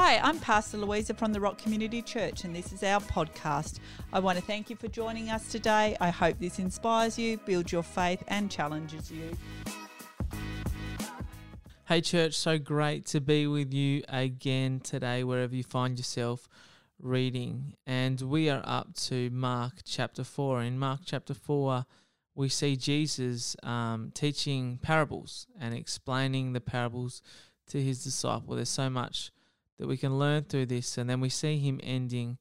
Hi, I'm Pastor Louisa from the Rock Community Church, and this is our podcast. I want to thank you for joining us today. I hope this inspires you, builds your faith, and challenges you. Hey, church, so great to be with you again today, wherever you find yourself reading. And we are up to Mark chapter 4. In Mark chapter 4, we see Jesus um, teaching parables and explaining the parables to his disciple. There's so much that we can learn through this. And then we see him ending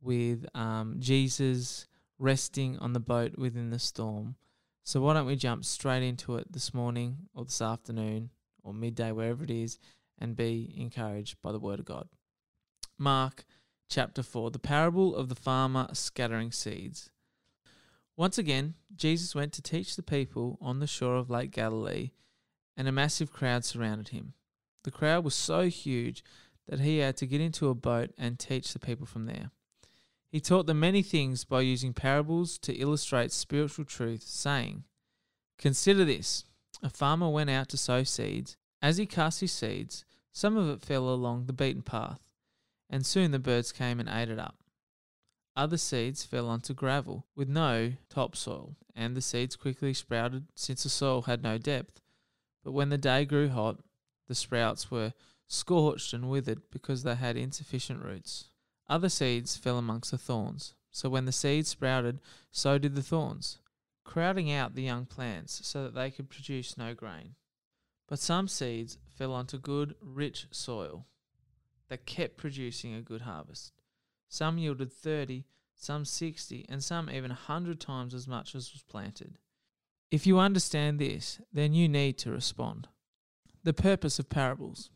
with um, Jesus resting on the boat within the storm. So why don't we jump straight into it this morning or this afternoon or midday, wherever it is, and be encouraged by the word of God. Mark chapter 4, the parable of the farmer scattering seeds. Once again, Jesus went to teach the people on the shore of Lake Galilee, and a massive crowd surrounded him. The crowd was so huge that he had to get into a boat and teach the people from there. He taught them many things by using parables to illustrate spiritual truth, saying, Consider this a farmer went out to sow seeds. As he cast his seeds, some of it fell along the beaten path, and soon the birds came and ate it up. Other seeds fell onto gravel with no topsoil, and the seeds quickly sprouted since the soil had no depth. But when the day grew hot, the sprouts were scorched and withered because they had insufficient roots. Other seeds fell amongst the thorns. So when the seeds sprouted, so did the thorns, crowding out the young plants so that they could produce no grain. But some seeds fell onto good, rich soil that kept producing a good harvest. Some yielded 30, some 60, and some even a 100 times as much as was planted. If you understand this, then you need to respond. The purpose of parables.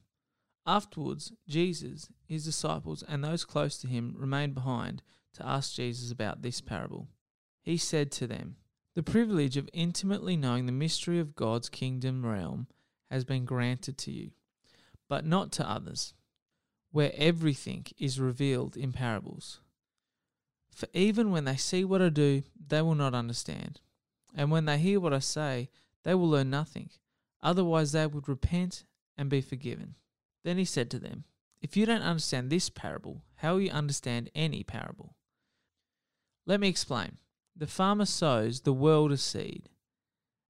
Afterwards, Jesus, his disciples, and those close to him remained behind to ask Jesus about this parable. He said to them, The privilege of intimately knowing the mystery of God's kingdom realm has been granted to you, but not to others, where everything is revealed in parables. For even when they see what I do, they will not understand. And when they hear what I say, they will learn nothing. Otherwise, they would repent and be forgiven. Then he said to them, If you don't understand this parable, how will you understand any parable? Let me explain. The farmer sows the world of seed,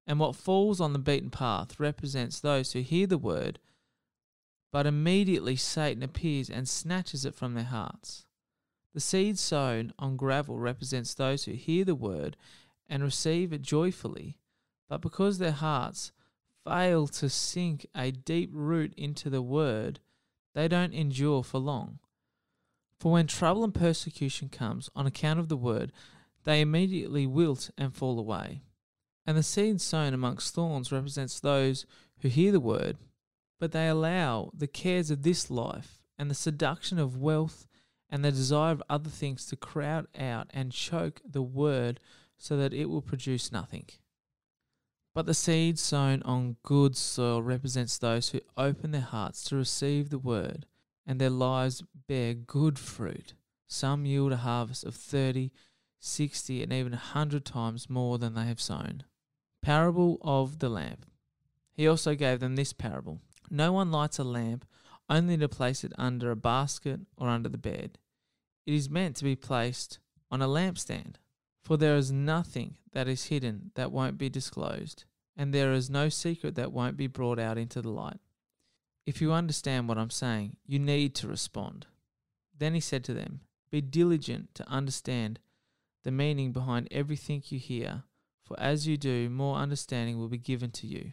and what falls on the beaten path represents those who hear the word, but immediately Satan appears and snatches it from their hearts. The seed sown on gravel represents those who hear the word and receive it joyfully, but because their hearts fail to sink a deep root into the word, they don't endure for long. For when trouble and persecution comes on account of the word, they immediately wilt and fall away. And the seed sown amongst thorns represents those who hear the word, but they allow the cares of this life and the seduction of wealth and the desire of other things to crowd out and choke the word so that it will produce nothing. But the seed sown on good soil represents those who open their hearts to receive the word, and their lives bear good fruit. Some yield a harvest of 30, 60, and even a 100 times more than they have sown. Parable of the lamp. He also gave them this parable No one lights a lamp only to place it under a basket or under the bed. It is meant to be placed on a lampstand. For there is nothing that is hidden that won't be disclosed, and there is no secret that won't be brought out into the light. If you understand what I'm saying, you need to respond. Then he said to them, Be diligent to understand the meaning behind everything you hear, for as you do, more understanding will be given to you.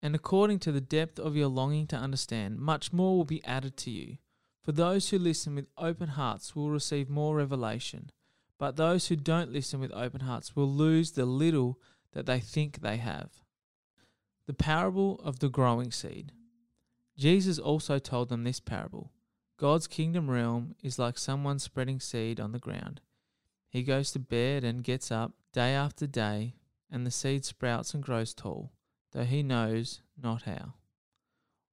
And according to the depth of your longing to understand, much more will be added to you. For those who listen with open hearts will receive more revelation but those who don't listen with open hearts will lose the little that they think they have. The parable of the growing seed. Jesus also told them this parable God's kingdom realm is like someone spreading seed on the ground. He goes to bed and gets up day after day, and the seed sprouts and grows tall, though he knows not how.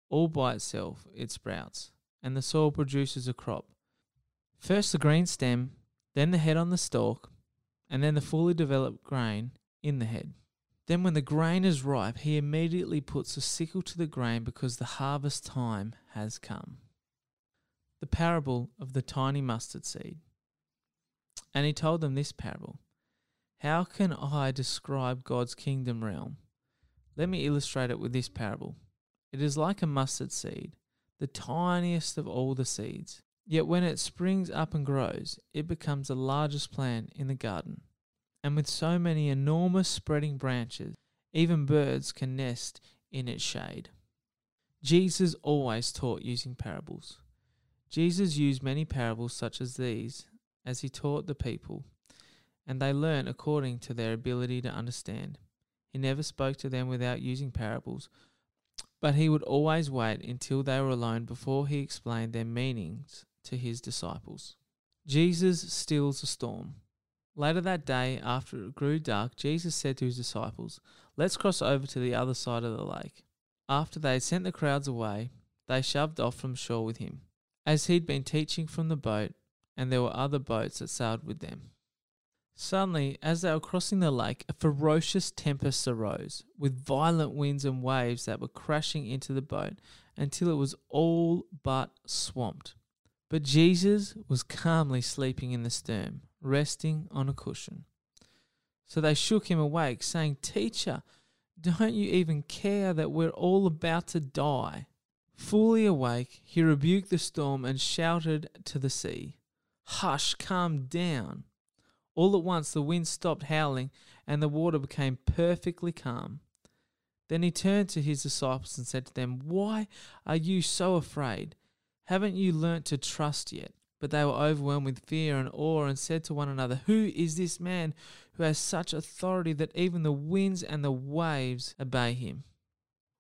All by itself it sprouts, and the soil produces a crop. First the green stem, then the head on the stalk, and then the fully developed grain in the head. Then, when the grain is ripe, he immediately puts a sickle to the grain because the harvest time has come. the parable of the tiny mustard seed. And he told them this parable How can I describe God's kingdom realm? Let me illustrate it with this parable. It is like a mustard seed, the tiniest of all the seeds. Yet when it springs up and grows, it becomes the largest plant in the garden. And with so many enormous spreading branches, even birds can nest in its shade. Jesus always taught using parables. Jesus used many parables such as these as he taught the people, and they learnt according to their ability to understand. He never spoke to them without using parables, but he would always wait until they were alone before he explained their meanings to his disciples. Jesus stills a storm. Later that day, after it grew dark, Jesus said to his disciples, Let's cross over to the other side of the lake. After they had sent the crowds away, they shoved off from shore with him, as he'd been teaching from the boat, and there were other boats that sailed with them. Suddenly, as they were crossing the lake, a ferocious tempest arose, with violent winds and waves that were crashing into the boat until it was all but swamped. But Jesus was calmly sleeping in the stern, resting on a cushion. So they shook him awake, saying, Teacher, don't you even care that we're all about to die? Fully awake, he rebuked the storm and shouted to the sea, Hush, calm down. All at once the wind stopped howling and the water became perfectly calm. Then he turned to his disciples and said to them, Why are you so afraid? Haven't you learnt to trust yet? But they were overwhelmed with fear and awe and said to one another, Who is this man who has such authority that even the winds and the waves obey him?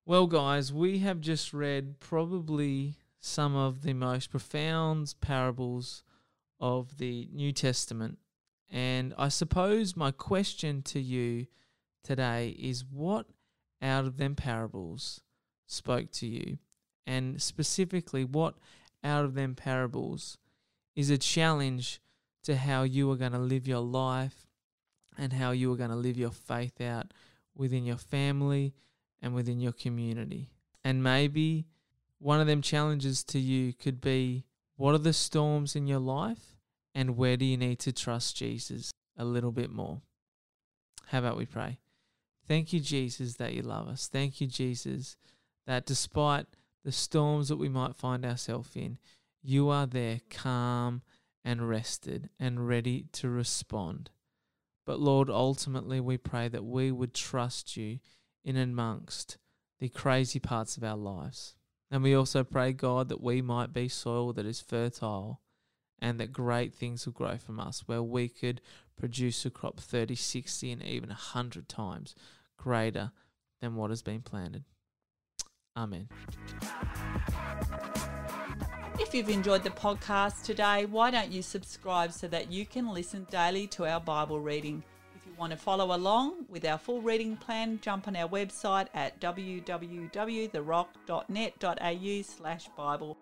Well, guys, we have just read probably some of the most profound parables of the New Testament. And I suppose my question to you today is what out of them parables spoke to you? And specifically, what out of them parables is a challenge to how you are going to live your life and how you are going to live your faith out within your family and within your community. And maybe one of them challenges to you could be what are the storms in your life and where do you need to trust Jesus a little bit more? How about we pray? Thank you, Jesus, that you love us. Thank you, Jesus, that despite the storms that we might find ourselves in, you are there calm and rested and ready to respond. But Lord, ultimately, we pray that we would trust you in amongst the crazy parts of our lives. And we also pray, God, that we might be soil that is fertile and that great things will grow from us, where we could produce a crop 30, 60, and even 100 times greater than what has been planted. Amen. If you've enjoyed the podcast today, why don't you subscribe so that you can listen daily to our Bible reading? If you want to follow along with our full reading plan, jump on our website at www.therock.net.au slash Bible.